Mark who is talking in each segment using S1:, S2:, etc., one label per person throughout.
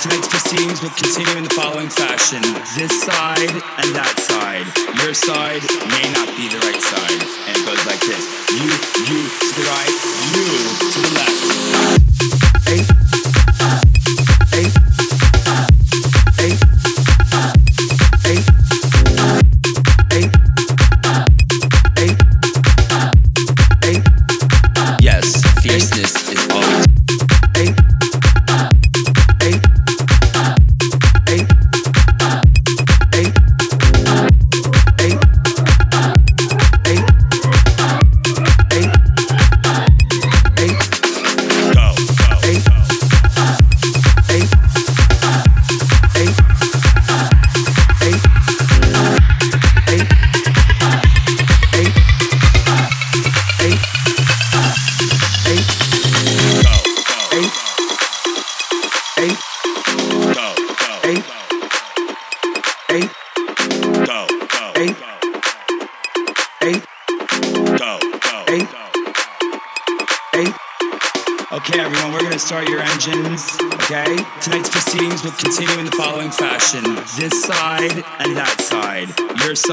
S1: Tonight's proceedings will continue in the following fashion this side and that side. Your side may not be the right side. And it goes like this you, you to the right, you to the left.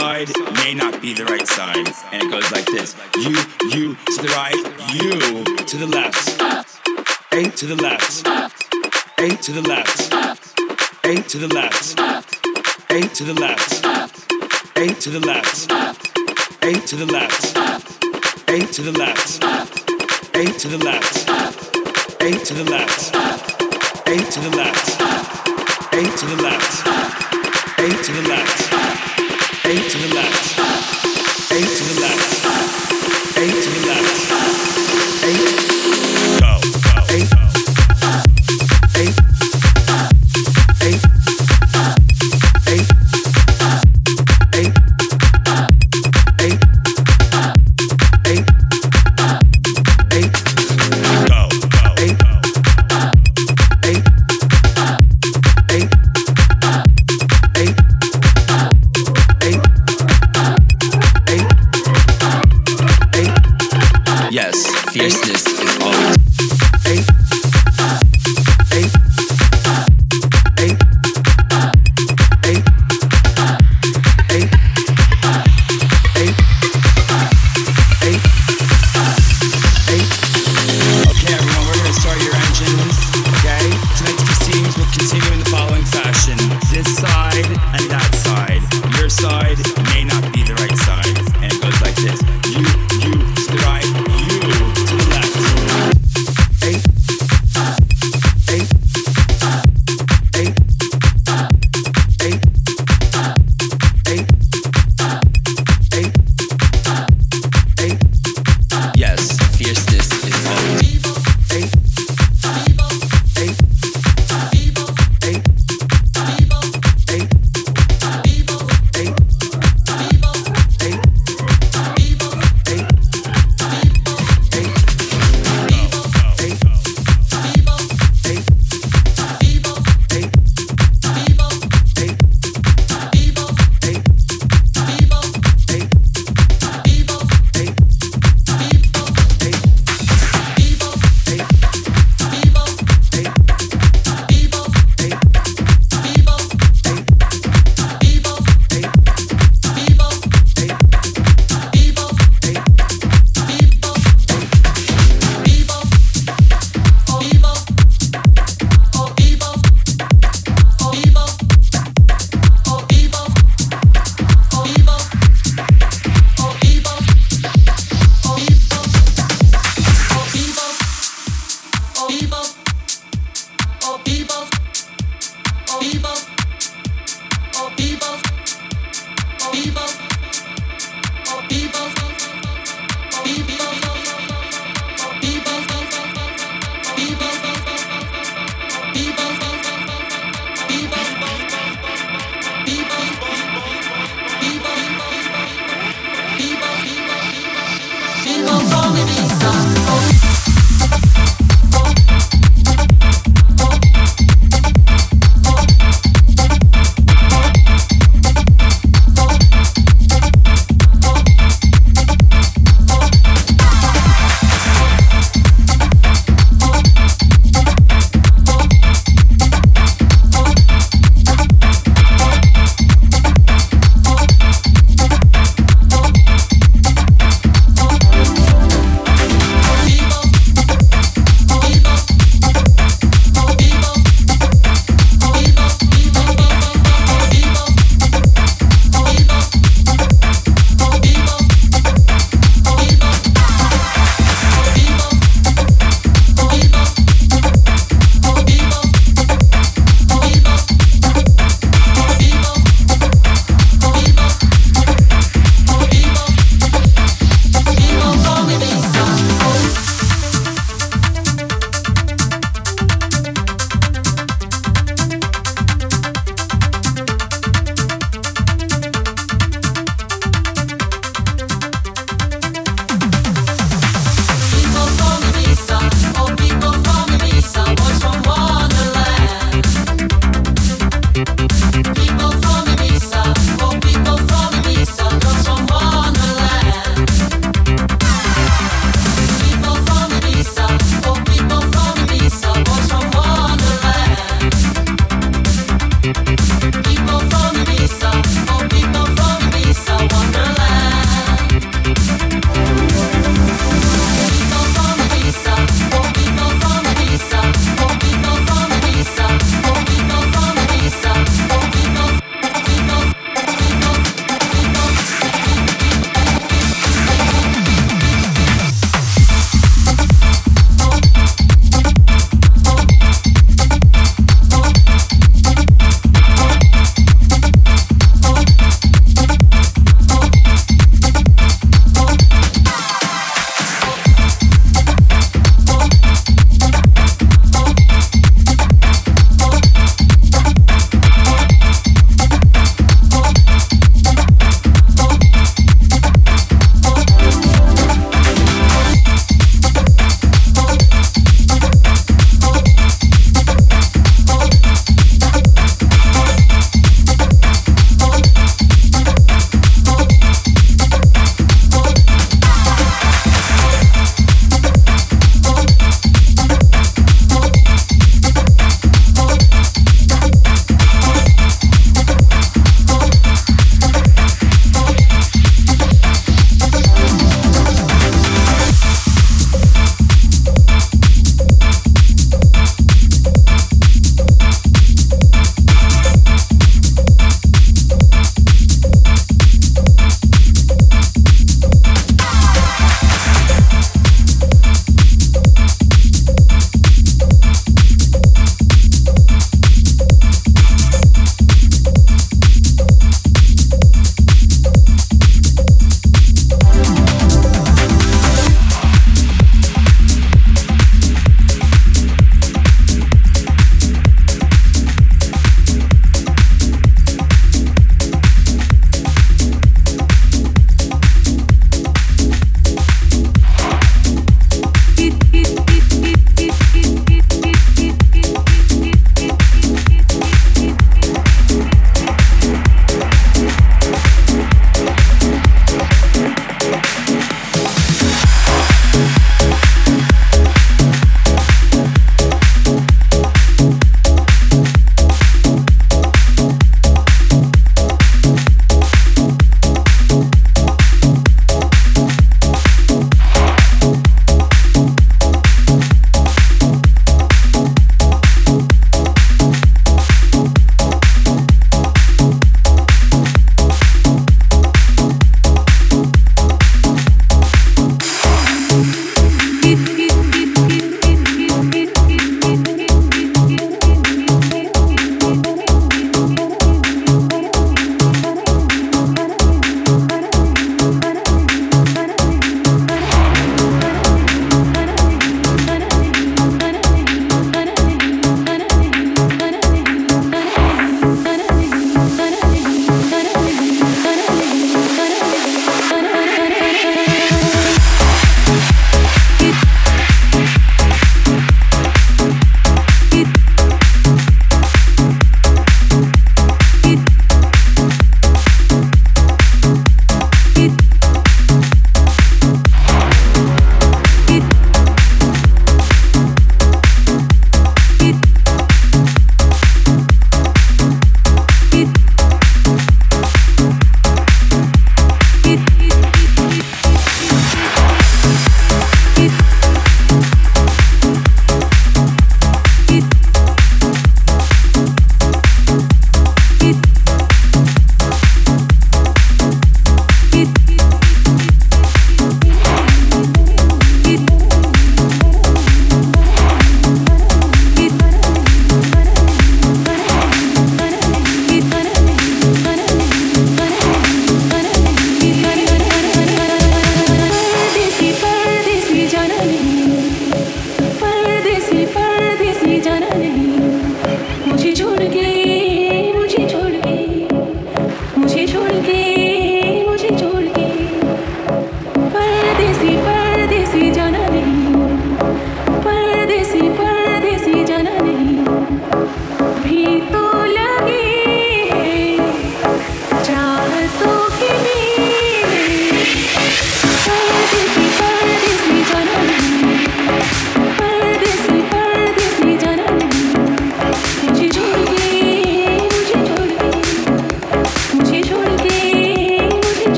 S1: side may not be the right side. And it goes like this you, you to the right, you to the left. eight to the left. eight to the left. eight to the left. eight to the left. eight to the left. eight to the left. eight to the left. eight to the left. eight to the left. eight to the left. eight to the left. A to the left eight to the left, eight to the left.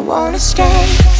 S2: I wanna stay.